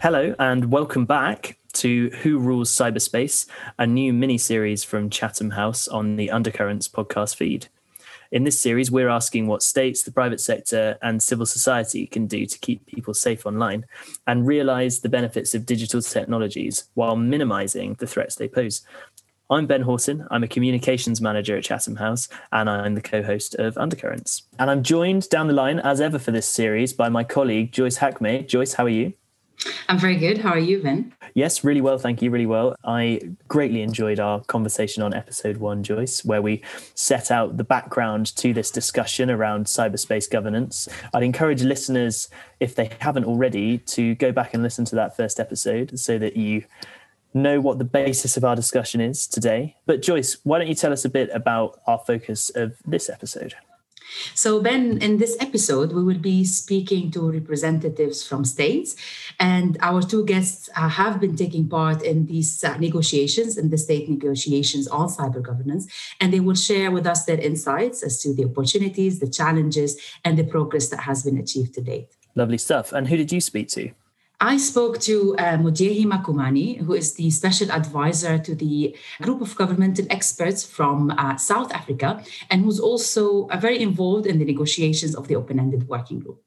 Hello, and welcome back to Who Rules Cyberspace, a new mini series from Chatham House on the Undercurrents podcast feed. In this series, we're asking what states, the private sector, and civil society can do to keep people safe online and realize the benefits of digital technologies while minimizing the threats they pose. I'm Ben Horton. I'm a communications manager at Chatham House, and I'm the co host of Undercurrents. And I'm joined down the line, as ever, for this series by my colleague, Joyce Hakmeh. Joyce, how are you? I'm very good. How are you, Ben? Yes, really well. Thank you. Really well. I greatly enjoyed our conversation on episode one, Joyce, where we set out the background to this discussion around cyberspace governance. I'd encourage listeners, if they haven't already, to go back and listen to that first episode so that you know what the basis of our discussion is today. But, Joyce, why don't you tell us a bit about our focus of this episode? So, Ben, in this episode, we will be speaking to representatives from states, and our two guests uh, have been taking part in these uh, negotiations, in the state negotiations on cyber governance, and they will share with us their insights as to the opportunities, the challenges, and the progress that has been achieved to date. Lovely stuff. And who did you speak to? I spoke to uh, Makumane, who is the special advisor to the group of governmental experts from uh, South Africa, and who's also uh, very involved in the negotiations of the open ended working group.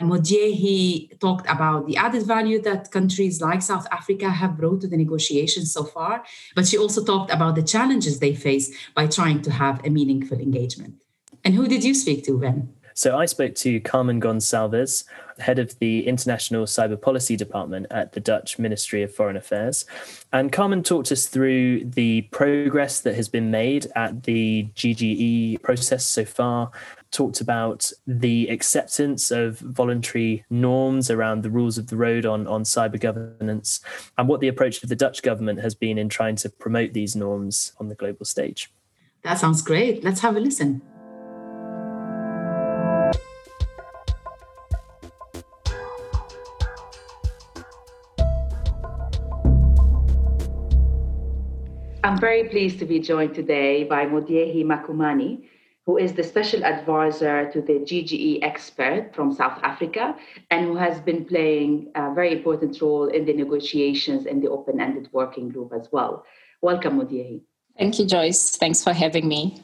Moliehi talked about the added value that countries like South Africa have brought to the negotiations so far, but she also talked about the challenges they face by trying to have a meaningful engagement. And who did you speak to, Ben? So I spoke to Carmen Gonsalves, head of the International Cyber Policy Department at the Dutch Ministry of Foreign Affairs. And Carmen talked us through the progress that has been made at the GGE process so far, talked about the acceptance of voluntary norms around the rules of the road on, on cyber governance, and what the approach of the Dutch government has been in trying to promote these norms on the global stage. That sounds great. Let's have a listen. I'm very pleased to be joined today by Moliehi Makumane, who is the special advisor to the GGE expert from South Africa and who has been playing a very important role in the negotiations in the open ended working group as well. Welcome, Moliehi. Thank you, Joyce. Thanks for having me.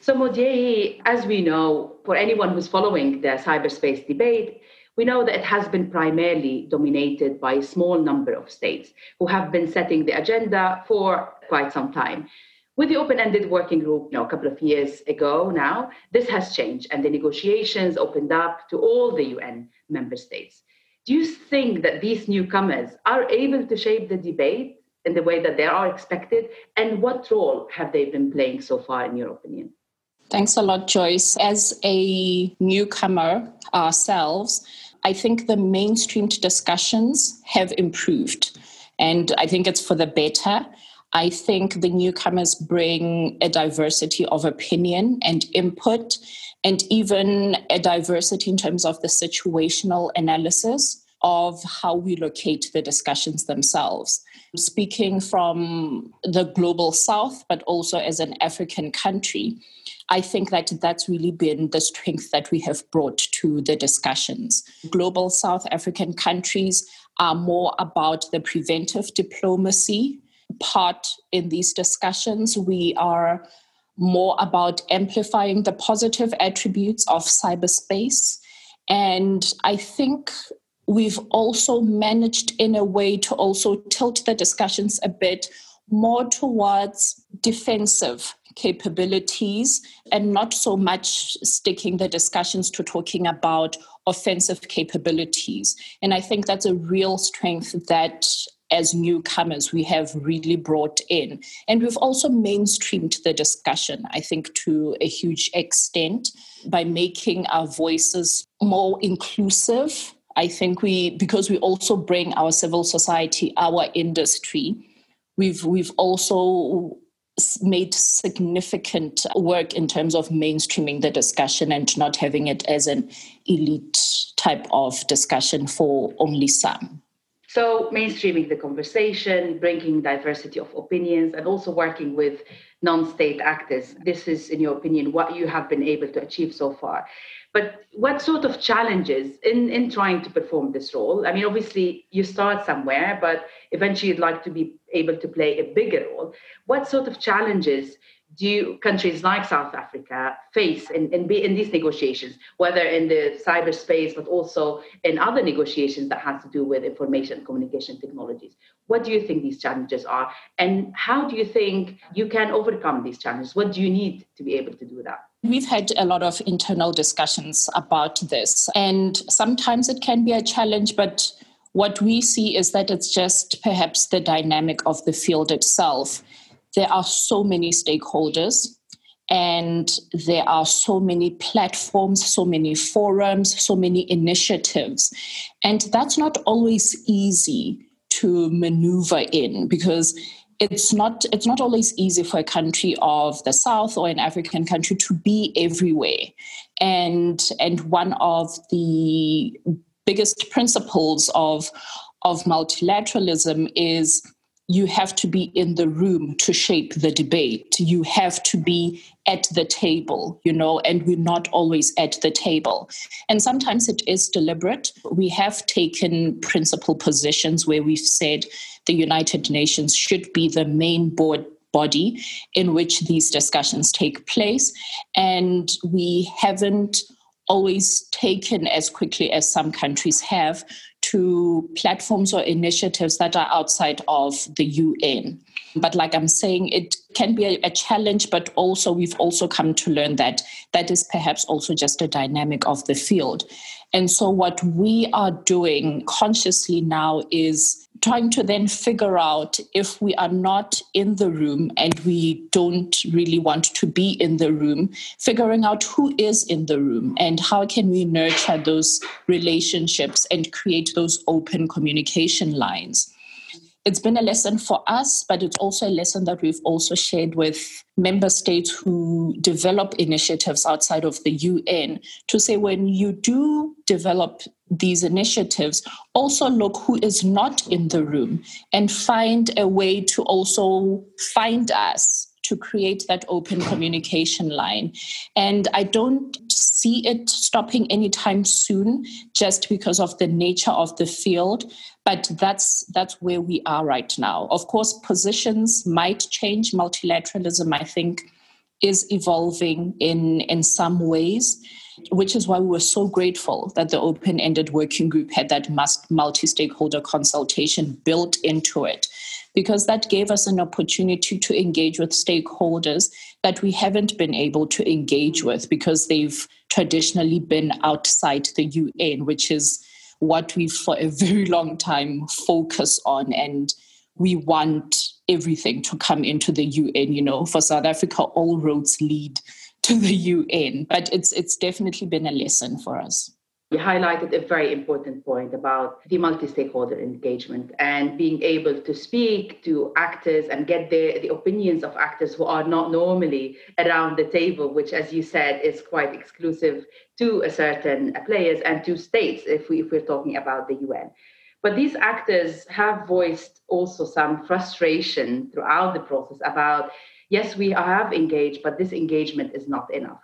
So, Moliehi, as we know, for anyone who's following the cyberspace debate, we know that it has been primarily dominated by a small number of states who have been setting the agenda for quite some time. With the open ended working group, you know, a couple of years ago now, this has changed and the negotiations opened up to all the UN member states. Do you think that these newcomers are able to shape the debate in the way that they are expected? And what role have they been playing so far, in your opinion? Thanks a lot, Joyce. As a newcomer ourselves, I think the mainstreamed discussions have improved. And I think it's for the better. I think the newcomers bring a diversity of opinion and input, and even a diversity in terms of the situational analysis of how we locate the discussions themselves. Speaking from the global south, but also as an African country, I think that that's really been the strength that we have brought to the discussions. Global South African countries are more about the preventive diplomacy part in these discussions. We are more about amplifying the positive attributes of cyberspace. And I think we've also managed in a way to also tilt the discussions a bit more towards defensive capabilities and not so much sticking the discussions to talking about offensive capabilities. And I think that's a real strength that as newcomers we have really brought in. And we've also mainstreamed the discussion, I think, to a huge extent by making our voices more inclusive. I think we, because we also bring our civil society, our industry, we've we've also made significant work in terms of mainstreaming the discussion and not having it as an elite type of discussion for only some. So, mainstreaming the conversation, bringing diversity of opinions, and also working with non state actors. This is, in your opinion, what you have been able to achieve so far. But what sort of challenges in, in trying to perform this role? I mean, obviously, you start somewhere, but eventually you'd like to be able to play a bigger role. What sort of challenges do countries like South Africa face in, in, in, these negotiations, whether in the cyberspace, but also in other negotiations that has to do with information communication technologies? What do you think these challenges are? And how do you think you can overcome these challenges? What do you need to be able to do that? We've had a lot of internal discussions about this, and sometimes it can be a challenge, but what we see is that it's just perhaps the dynamic of the field itself there are so many stakeholders and there are so many platforms, so many forums, so many initiatives. And that's not always easy to maneuver in because it's not it's not always easy for a country of the south or an african country to be everywhere. And and one of the biggest principles of of multilateralism is you have to be in the room to shape the debate. You have to be at the table, you know, and we're not always at the table. And sometimes it is deliberate. We have taken principal positions where we've said the United Nations should be the main board body in which these discussions take place. And we haven't always taken as quickly as some countries have to platforms or initiatives that are outside of the UN. But like I'm saying, it can be a, a, challenge, but also we've also come to learn that that is perhaps also just a dynamic of the field. And so what we are doing consciously now is trying to then figure out if we are not in the room and we don't really want to be in the room, figuring out who is in the room and how can we nurture those relationships and create those open communication lines it's been a lesson for us, but it's also a lesson that we've also shared with member states who develop initiatives outside of the UN to say when you do develop these initiatives, also look who is not in the room and find a way to also find us to create that open communication line. And I don't see it stopping anytime soon just because of the nature of the field but that's that's where we are right now. Of course positions might change. Multilateralism i think is evolving in in some ways which is why we were so grateful that the open-ended working group had that multi-stakeholder consultation built into it because that gave us an opportunity to engage with stakeholders that we haven't been able to engage mm-hmm. with because they've traditionally been outside the UN, which is what we've for a very long time focus on. And we want everything to come into the UN. You know, for South Africa, all roads lead to the UN. But it's it's definitely been a lesson for us. You highlighted a very important point about the multi stakeholder engagement and being able to speak to actors and get the, the opinions of actors who are not normally around the table, which, as you said, is quite exclusive to a certain players and to states if, we, if we're talking about the UN. But these actors have voiced also some frustration throughout the process about yes, we have engaged, but this engagement is not enough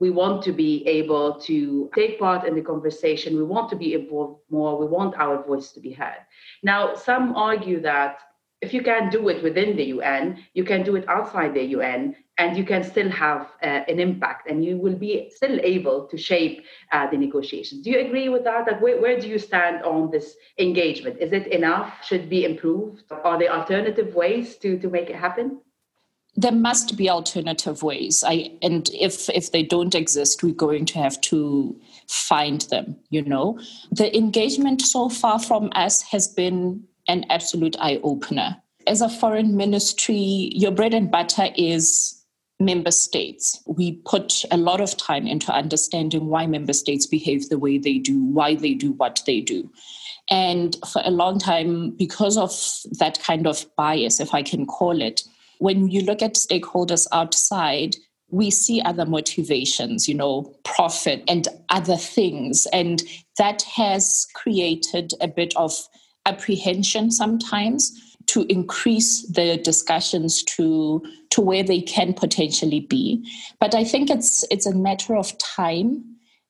we want to be able to take part in the conversation. We want to be involved more. We want our voice to be heard. Now, some argue that if you can do it within the UN, you can do it outside the UN, and you can still have uh, an impact, and you will be still able to shape uh, the negotiations. Do you agree with that? Where, where do you stand on this engagement? Is it enough? Should be improved? Are there alternative ways to to make it happen? There must be alternative ways. I and if if they don't exist we're going to have to find them you know? The engagement so far from us has been an absolute eye opener as a foreign ministry your bread and butter is member states. We put a lot of time into understanding why member states behave the way they do why they do what they do. And for a long time because of that kind of bias if i can call it when you look at stakeholders outside, we see other motivations, you know, profit and other things. And that has created a bit of apprehension sometimes to increase the discussions to to where they can potentially be. But I think it's it's a matter of time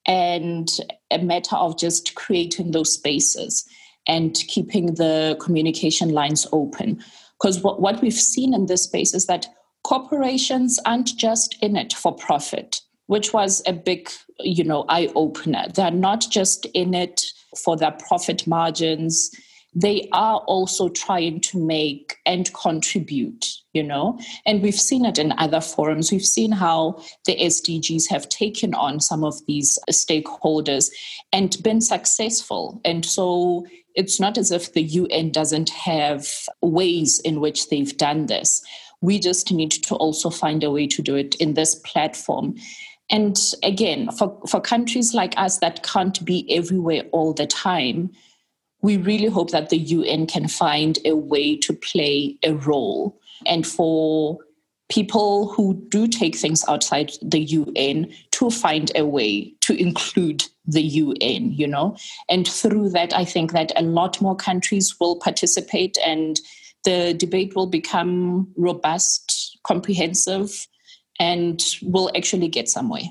and a matter of just creating those spaces and keeping the communication lines open. Because what, what we've seen in this space is that corporations aren't just in it for profit, which was a big, you know, eye opener. They're not just in it for their profit margins they are also trying to make and contribute, you know. And we've seen it in other forums. We've seen how the SDGs have taken on some of these stakeholders and been successful. And so it's not as if the UN doesn't have ways in which they've done this. We just need to also find a way to do it in this platform. And again, for, for countries like us that can't be everywhere all the time, we really hope that the UN can find a way to play a role. And for people who do take things outside the UN to find a way to include the UN, you know. And through that, I think that a lot more countries will participate and the debate will become robust, comprehensive, and will actually get somewhere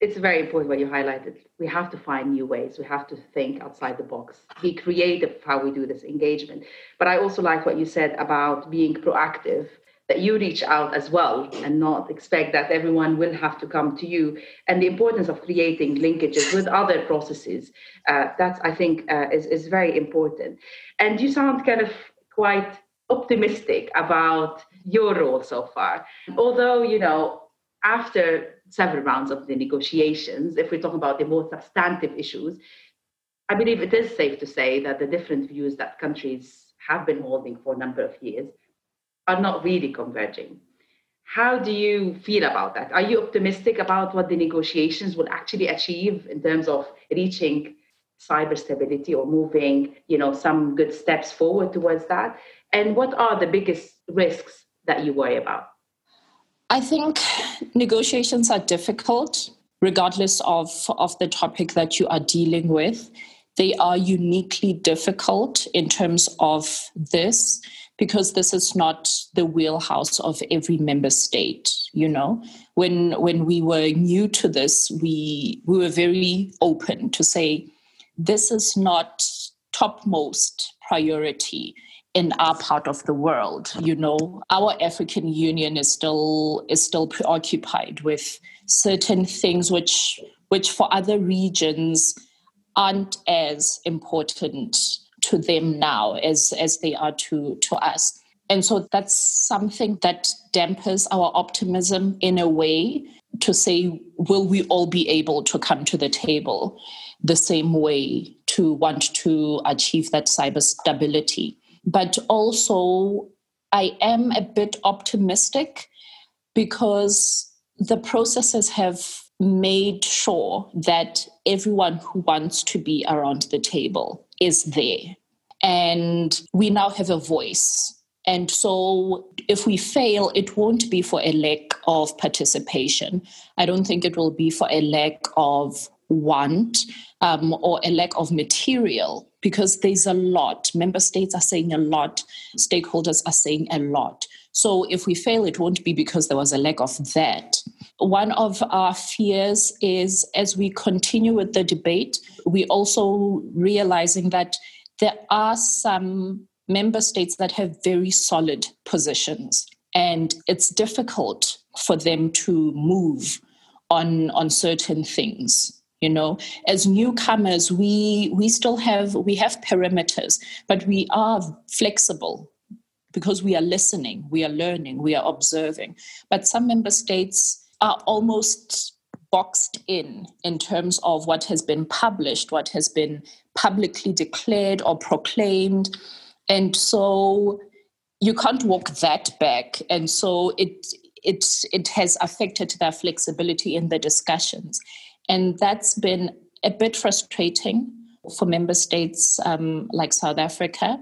it's very important what you highlighted. We have to find new ways. We have to think outside the box, be creative how we do this engagement. But I also like what you said about being proactive, that you reach out as well and not expect that everyone will have to come to you. And the importance of creating linkages with other processes, uh, that's, I think, uh, is, is very important. And you sound kind of quite optimistic about your role so far. Although, you know, after several rounds of the negotiations, if we talk about the more substantive issues, I believe it is safe to say that the different views that countries have been holding for a number of years are not really converging. How do you feel about that? Are you optimistic about what the negotiations will actually achieve in terms of reaching cyber stability or moving, you know, some good steps forward towards that? And what are the biggest risks that you worry about? I think negotiations are difficult, regardless of, of the topic that you are dealing with. They are uniquely difficult in terms of this because this is not the wheelhouse of every member state you know when when we were new to this we we were very open to say this is not topmost priority in our part of the world. You know, our African Union is still is still preoccupied with certain things which which for other regions aren't as important to them now as as they are to to us. And so that's something that dampers our optimism in a way to say, will we all be able to come to the table the same way to want to achieve that cyber stability? But also I am a bit optimistic because the processes have made sure that everyone who wants to be around the table is there. And we now have a voice. And so if we fail, it won't be for a lack of participation. I don't think it will be for a lack of want um, or a lack of material because there's a lot. Member states are saying a lot, stakeholders are saying a lot. So if we fail, it won't be because there was a lack of that. One of our fears is as we continue with the debate, we also realizing that there are some member states that have very solid positions and it's difficult for them to move on on certain things you know. As newcomers we we still have we have perimeters but we are flexible because we are listening we are learning we are observing. But some member states are almost boxed in in terms of what has been published what has been publicly declared or proclaimed. And so you can't walk that back. And so it it it has affected their flexibility in the discussions and that's been a bit frustrating for member states um, like South Africa,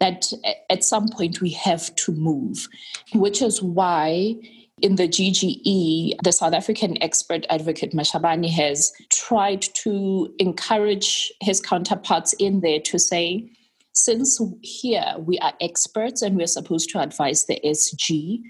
that at some point we have to move, which is why in the GGE, the South African expert advocate Mashabane has tried to encourage his counterparts in there to say, since here we are experts and we're supposed to advise the SG,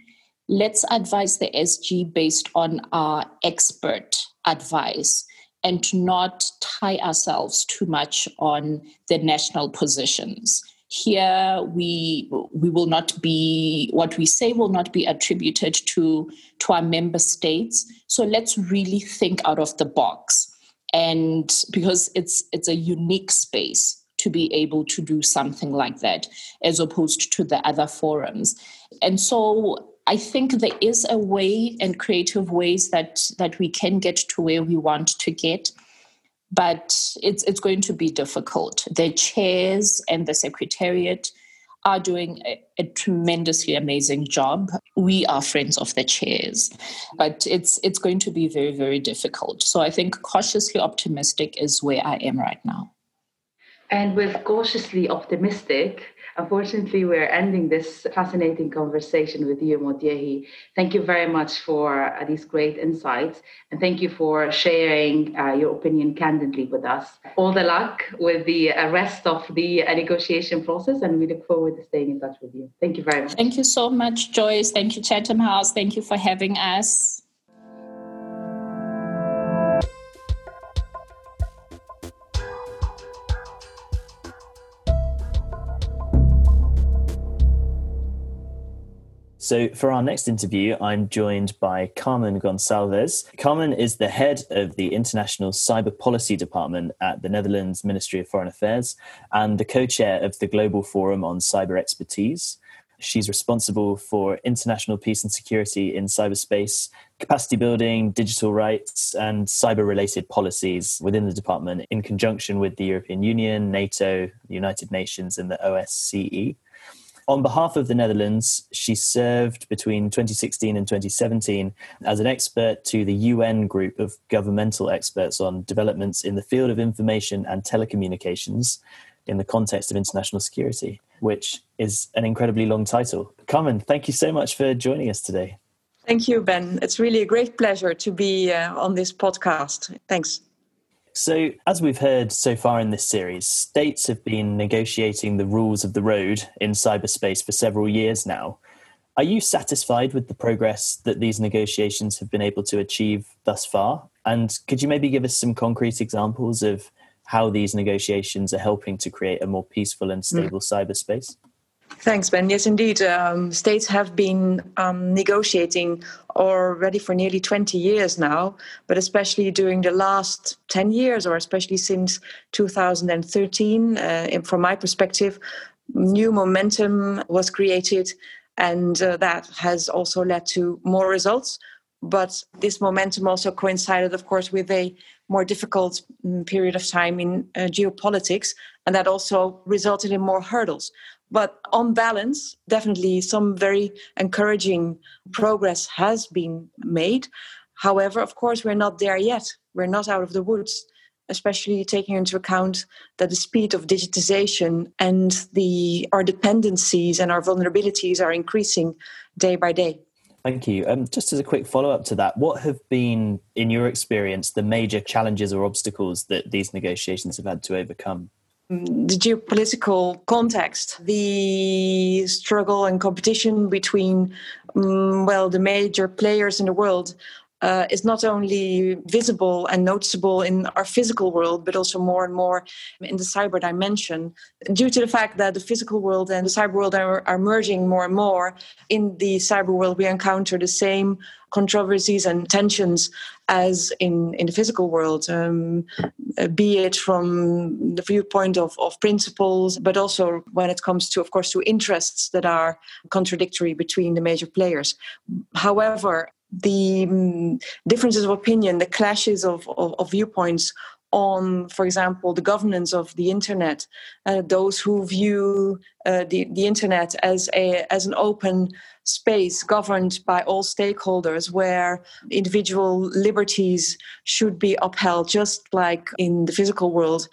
let's advise the SG based on our expert advice and not tie ourselves too much on the national positions. Here, we we will not be what we say will not be attributed to to our member states. So let's really think out of the box, and because it's it's a unique space to be able to do something like that, as opposed to the other forums. And so I think there is a way and creative ways that that we can get to where we want to get, but it's it's going to be difficult. The chairs and the secretariat are doing a, a, tremendously amazing job. We are friends of the chairs, but it's it's going to be very very difficult. So I think cautiously optimistic is where I am right now. And with cautiously optimistic, Unfortunately, we're ending this fascinating conversation with you, Moliehi. Thank you very much for uh, these great insights, and thank you for sharing uh, your opinion candidly with us. All the luck with the uh, rest of the uh, negotiation process, and we look forward to staying in touch with you. Thank you very much. Thank you so much, Joyce. Thank you, Chatham House. Thank you for having us. So, for our next interview, I'm joined by Carmen Gonsalves. Carmen is the head of the International Cyber Policy Department at the Netherlands Ministry of Foreign Affairs and the co chair of the Global Forum on Cyber Expertise. She's responsible for international peace and security in cyberspace, capacity building, digital rights, and cyber related policies within the department in conjunction with the European Union, NATO, the United Nations, and the OSCE. On behalf of the Netherlands, she served between 2016 and 2017 as an expert to the UN group of governmental experts on developments in the field of information and telecommunications in the context of international security, which is an incredibly long title. Carmen, thank you so much for joining us today. Thank you, Ben. It's really a great pleasure to be uh, on this podcast. Thanks. So, as we've heard so far in this series, states have been negotiating the rules of the road in cyberspace for several years now. Are you satisfied with the progress that these negotiations have been able to achieve thus far? And could you maybe give us some concrete examples of how these negotiations are helping to create a more peaceful and stable mm. cyberspace? Thanks, Ben. Yes, indeed. Um, states have been um, negotiating already for nearly 20 years now, but especially during the last 10 years, or especially since 2013, uh, from my perspective, new momentum was created, and uh, that has also led to more results. But this momentum also coincided, of course, with a more difficult mm, period of time in uh, geopolitics, and that also resulted in more hurdles. But on balance, definitely some very encouraging progress has been made. However, of course, we're not there yet. We're not out of the woods, especially taking into account that the speed of digitization and the our dependencies and our vulnerabilities are increasing day by day. Thank you. Um, just as a quick follow up to that, what have been, in your experience, the major challenges or obstacles that these negotiations have had to overcome? The geopolitical context, the struggle and competition between, um, well, the major players in the world uh, is not only visible and noticeable in our physical world, but also more and more in the cyber dimension. Due to the fact that the physical world and the cyber world are, are merging more and more, in the cyber world, we encounter the same controversies and tensions as in, in the physical world, um, be it from the viewpoint of, of principles, but also when it comes to, of course, to interests that are contradictory between the major players. However, the um, differences of opinion, the clashes of, of, of, viewpoints on, for example, the governance of the internet, uh, those who view uh, the, the internet as, a, as an open space governed by all stakeholders where individual liberties should be upheld, just like in the physical world,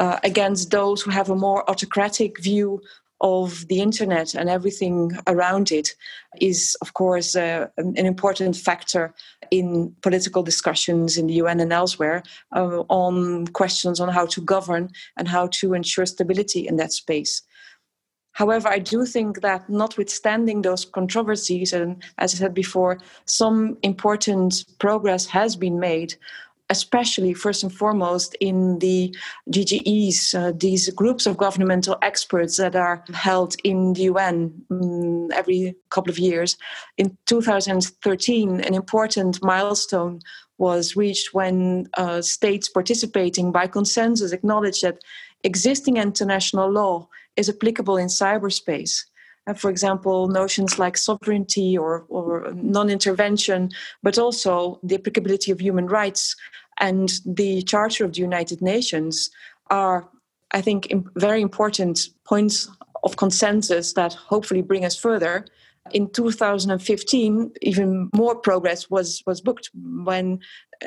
uh, against those who have a more autocratic view of the internet and everything around it is, of course, uh, an important factor in political discussions in the UN and elsewhere uh, on questions on how to govern and how to ensure stability in that space. However, I do think that notwithstanding those controversies, and as I said before, some important progress has been made especially first and foremost in the GGEs, uh, these groups of governmental experts that are held in the UN um, every couple of years. In 2013, an important milestone was reached when uh, states participating by consensus acknowledged that existing international law is applicable in cyberspace. Uh, for example, notions like sovereignty or, or non intervention, but also the applicability of human rights and the Charter of the United Nations are, I think, very important points of consensus that hopefully bring us further. In 2015, even more progress was, was booked when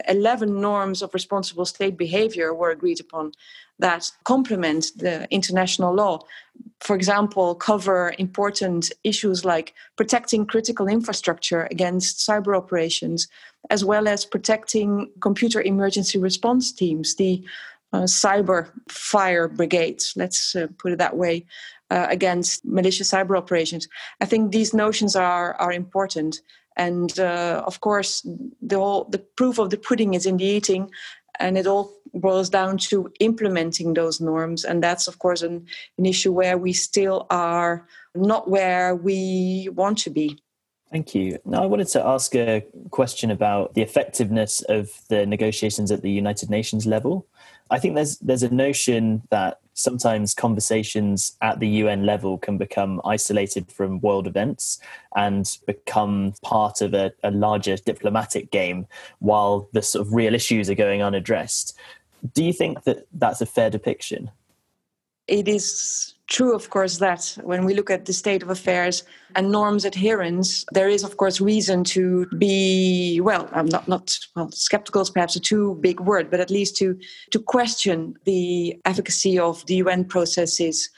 11 norms of responsible state behavior were agreed upon that complement the international law. For example, cover important issues like protecting critical infrastructure against cyber operations, as well as protecting computer emergency response teams, the uh, cyber fire brigades, let's uh, put it that way, uh, against malicious cyber operations. I think these notions are, are important. And uh, of course, the, whole, the proof of the pudding is in the eating and it all boils down to implementing those norms and that's of course an, an issue where we still are not where we want to be Thank you. Now, I wanted to ask a question about the effectiveness of the negotiations at the United Nations level. I think there's there's a notion that sometimes conversations at the UN level can become isolated from world events and become part of a, a larger diplomatic game while the sort of real issues are going unaddressed. Do you think that that's a fair depiction? It is true, of course, that when we look at the state of affairs and norms adherence, there is, of course, reason to be well. I'm not not well. Skeptical is perhaps a too big word, but at least to to question the efficacy of the UN processes.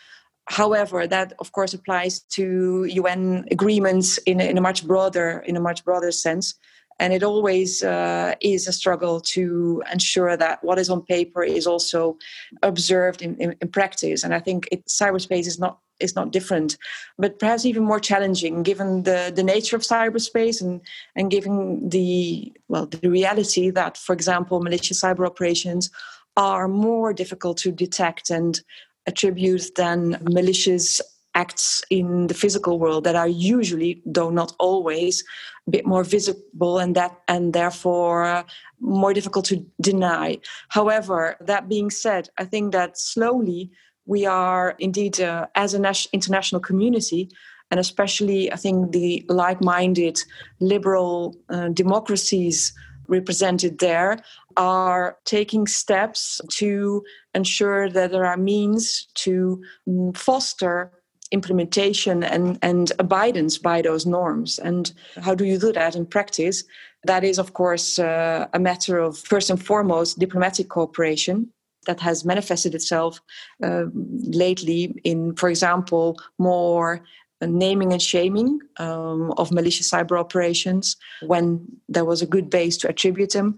However, that of course applies to UN agreements in in a much broader in a much broader sense and it always uh, is a struggle to ensure that what is on paper is also observed in, in, in practice. And i think it, cyberspace is not is not different but perhaps even more challenging given the, the nature of cyberspace and, and given the well the reality that for example malicious cyber operations are more difficult to detect and attribute than malicious acts in the physical world that are usually, though not always, a bit more visible and that and therefore uh, more difficult to deny. However, that being said, I think that slowly we are indeed, uh, as an international community, and especially I think the like-minded liberal uh, democracies represented there are taking steps to ensure that there are means to mm, foster implementation and, and abidance by those norms. And how do you do that in practice? That is, of course, uh, a matter of first and foremost diplomatic cooperation that has manifested itself uh, lately in, for example, more naming and shaming um, of malicious cyber operations when there was a good base to attribute them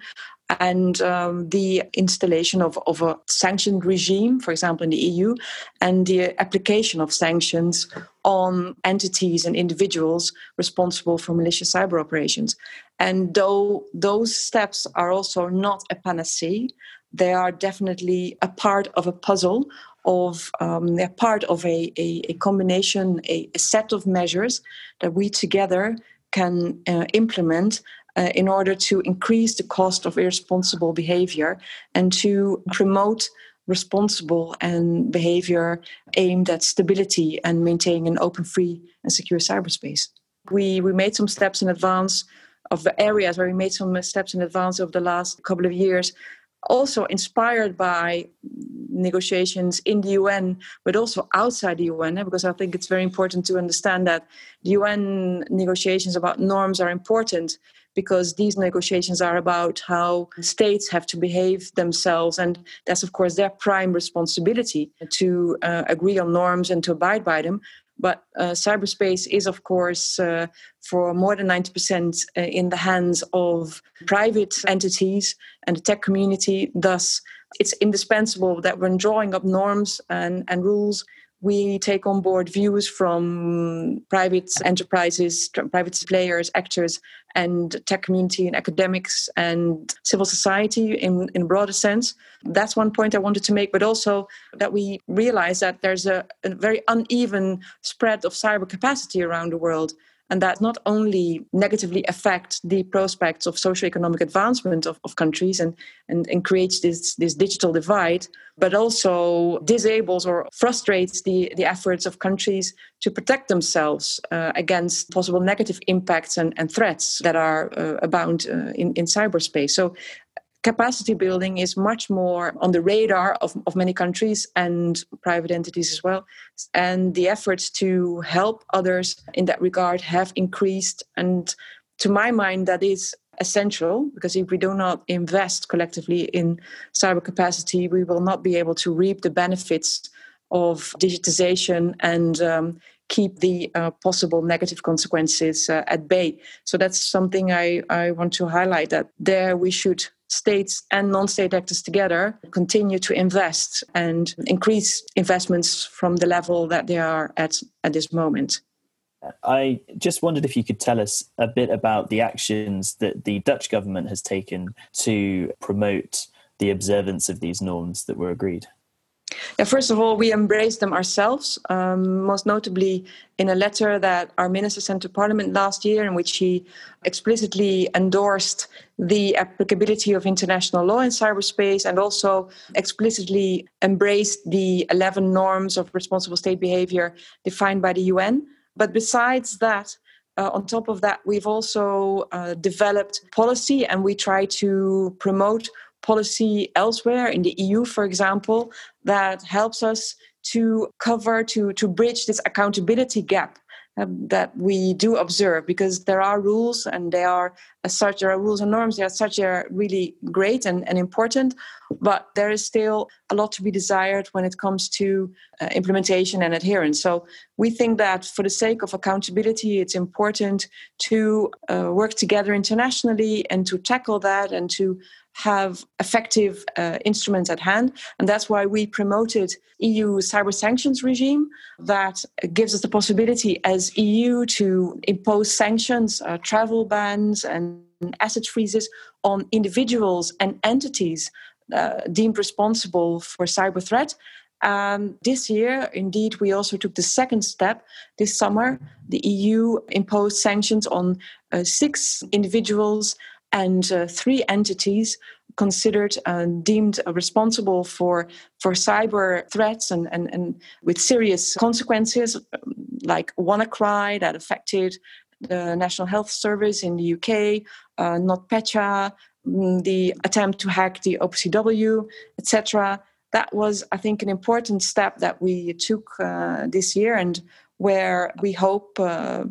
and um, the installation of, of a sanctioned regime, for example, in the EU, and the application of sanctions on entities and individuals responsible for malicious cyber operations. And though those steps are also not a panacea, they are definitely a part of a puzzle of um, they're part of a, a, a combination, a, a, set of measures that we together can uh, implement uh, in order to increase the cost of irresponsible behavior and to promote responsible and behavior aimed at stability and maintaining an open, free, and secure cyberspace. We, we made some steps in advance of the areas where we made some steps in advance over the last couple of years, also inspired by negotiations in the UN, but also outside the UN, because I think it's very important to understand that the UN negotiations about norms are important because these negotiations are about how states have to behave themselves. And that's, of course, their prime responsibility to uh, agree on norms and to abide by them. But uh, cyberspace is, of course, uh, for more than 90% uh, in the hands of private entities and the tech community. Thus, it's indispensable that when drawing up norms and, and rules, we take on board views from private enterprises, private players, actors, and tech community and academics and civil society in, in a broader sense. That's one point I wanted to make, but also that we realize that there's a, a very uneven spread of cyber capacity around the world and that not only negatively affect the prospects of socioeconomic advancement of, of countries and, and, and creates this, this digital divide, but also disables or frustrates the, the efforts of countries to protect themselves uh, against possible negative impacts and, and threats that are uh, abound uh, in, in cyberspace. So capacity building is much more on the radar of, of many countries and private entities as well. And the efforts to help others in that regard have increased. And to my mind, that is essential because if we do not invest collectively in cyber capacity, we will not be able to reap the benefits of digitization and um, keep the uh, possible negative consequences uh, at bay. So that's something I, I want to highlight that there we should states and non-state actors together continue to invest and increase investments from the level that they are at at this moment. I just wondered if you could tell us a bit about the actions that the Dutch government has taken to promote the observance of these norms that were agreed. Yeah, first of all, we embraced them ourselves, um, most notably in a letter that our minister sent to Parliament last year, in which he explicitly endorsed the applicability of international law in cyberspace and also explicitly embraced the 11 norms of responsible state behavior defined by the UN. But besides that, uh, on top of that, we've also uh, developed policy and we try to promote policy elsewhere in the EU, for example, that helps us to cover, to, to bridge this accountability gap um, that we do observe because there are rules and they are as such there are rules and norms they are such they are really great and, and important but there is still a lot to be desired when it comes to uh, implementation and adherence. So we think that for the sake of accountability it's important to uh, work together internationally and to tackle that and to have effective uh, instruments at hand. And that's why we promoted EU cyber sanctions regime that gives us the possibility as EU to impose sanctions, uh, travel bans, and asset freezes on individuals and entities uh, deemed responsible for cyber threat. Um, this year, indeed, we also took the second step. This summer, the EU imposed sanctions on uh, six individuals and uh, three entities considered and deemed responsible for for cyber threats and, and, and with serious consequences, like WannaCry that affected the National Health Service in the UK, uh, NotPetya, mm, the attempt to hack the OPCW, etc. That was, I think, an important step that we took uh, this year, and where we hope uh,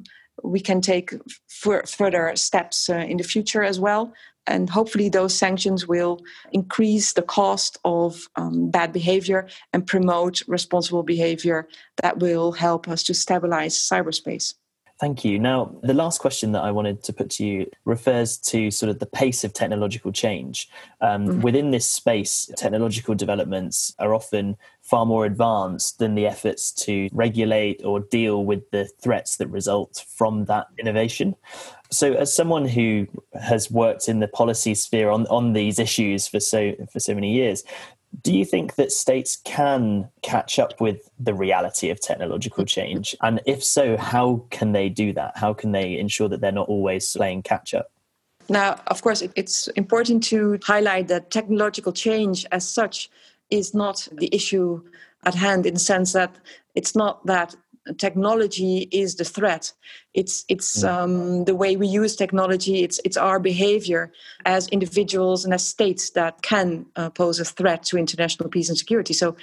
we can take f- further steps uh, in the future as well. And hopefully, those sanctions will increase the cost of um, bad behavior and promote responsible behavior that will help us to stabilize cyberspace. Thank you. Now, the last question that I wanted to put to you refers to sort of the pace of technological change. Um, mm-hmm. Within this space, technological developments are often far more advanced than the efforts to regulate or deal with the threats that result from that innovation. So, as someone who has worked in the policy sphere on, on these issues for so for so many years, do you think that states can catch up with the reality of technological change? And if so, how can they do that? How can they ensure that they're not always playing catch up? Now, of course, it's important to highlight that technological change as such is not the issue at hand in the sense that it's not that technology is the threat. It's it's mm. um, the way we use technology. It's it's our behavior as individuals and as states that can uh, pose a threat to international peace and security. So,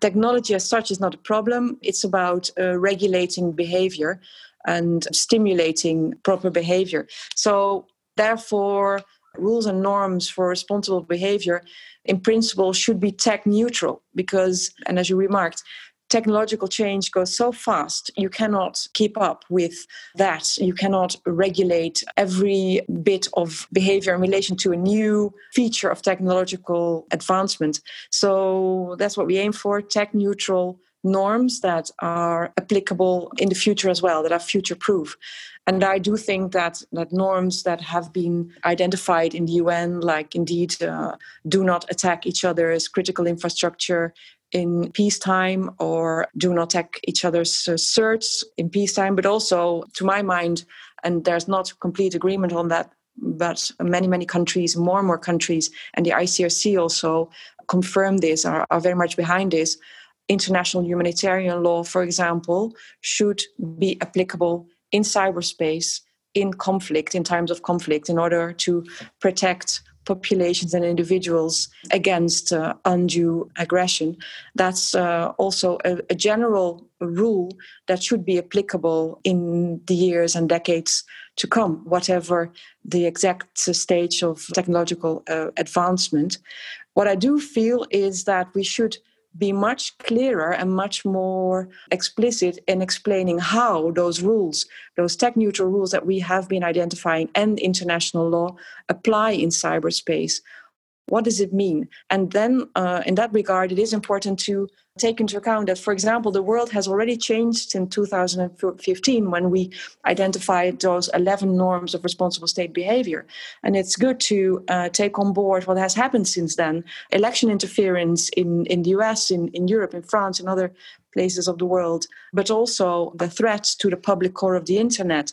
technology as such is not a problem. It's about uh, regulating behavior and stimulating proper behavior. So, therefore, rules and norms for responsible behavior in principle should be tech neutral because and as you remarked technological change goes so fast, you cannot keep up with that. You cannot regulate every bit of behavior in relation to a new feature of technological advancement. So that's what we aim for tech neutral norms that are applicable in the future as well, that are future proof. And I do think that, that norms that have been identified in the UN, like indeed uh, do not attack each other's critical infrastructure in peacetime or do not attack each other's uh, CERTs in peacetime, but also, to my mind, and there's not complete agreement on that, but many, many countries, more and more countries, and the ICRC also confirm this, are, are very much behind this. International humanitarian law, for example, should be applicable in cyberspace in conflict, in times of conflict, in order to protect populations and individuals against uh, undue aggression. That's uh, also a, a, general rule that should be applicable in the years and decades to come, whatever the exact stage of technological uh, advancement. What I do feel is that we should be much clearer and much more explicit in explaining how those rules, those tech neutral rules that we have been identifying and international law apply in cyberspace. What does it mean? And then, uh, in that regard, it is important to take into account that, for example, the world has already changed in 2015 when we identified those 11 norms of responsible state behavior. And it's good to uh, take on board what has happened since then election interference in, in the US, in, in Europe, in France, in other places of the world, but also the threat to the public core of the internet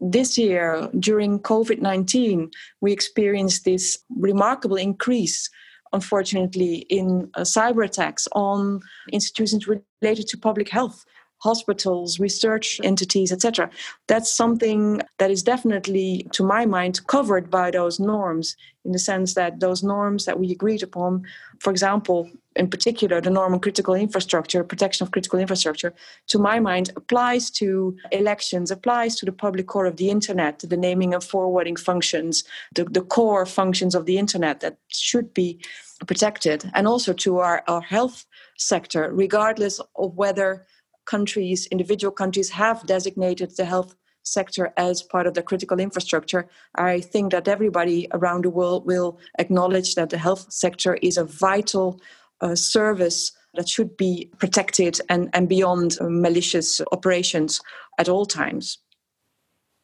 this year during COVID 19, we experienced this remarkable increase unfortunately, in uh, cyber attacks on institutions related to public health hospitals, research entities, etc. That's something that is definitely, to my mind, covered by those norms in the sense that those norms that we agreed upon, for example, in particular, the norm on critical infrastructure, protection of critical infrastructure, to my mind, applies to elections, applies to the public core of the internet, the naming and forwarding functions, the, the core functions of the internet that should be protected, and also to our, our health sector, regardless of whether countries, individual countries, have designated the health sector as part of the critical infrastructure, I think that everybody around the world will acknowledge that the health sector is a vital uh, service that should be protected and, and beyond malicious operations at all times.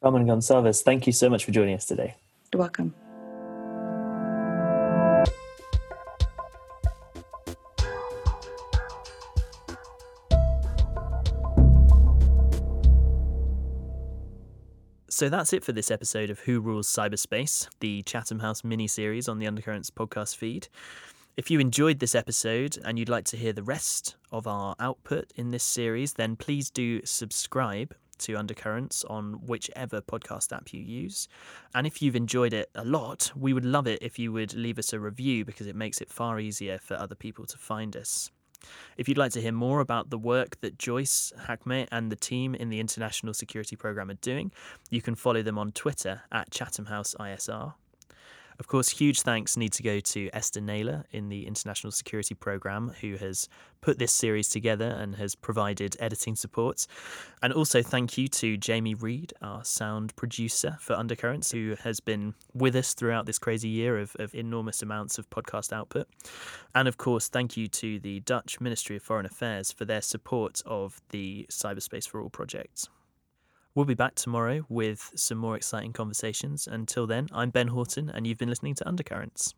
Carmen Gonsalves, thank you so much for joining us today. You're welcome. So that's it for this episode of Who Rules Cyberspace, the Chatham House mini series on the Undercurrents podcast feed. If you enjoyed this episode and you'd like to hear the rest of our output in this series, then please do subscribe to Undercurrents on whichever podcast app you use. And if you've enjoyed it a lot, we would love it if you would leave us a review because it makes it far easier for other people to find us. If you'd like to hear more about the work that Joyce, Hakmeh, and the team in the International Security Programme are doing, you can follow them on Twitter at Chatham House ISR. Of course, huge thanks need to go to Esther Naylor in the International Security Programme, who has put this series together and has provided editing support. And also thank you to Jamie Reed, our sound producer for Undercurrents, who has been with us throughout this crazy year of, of enormous amounts of podcast output. And of course, thank you to the Dutch Ministry of Foreign Affairs for their support of the Cyberspace for All project. We'll be back tomorrow with some more exciting conversations. Until then, I'm Ben Horton, and you've been listening to Undercurrents.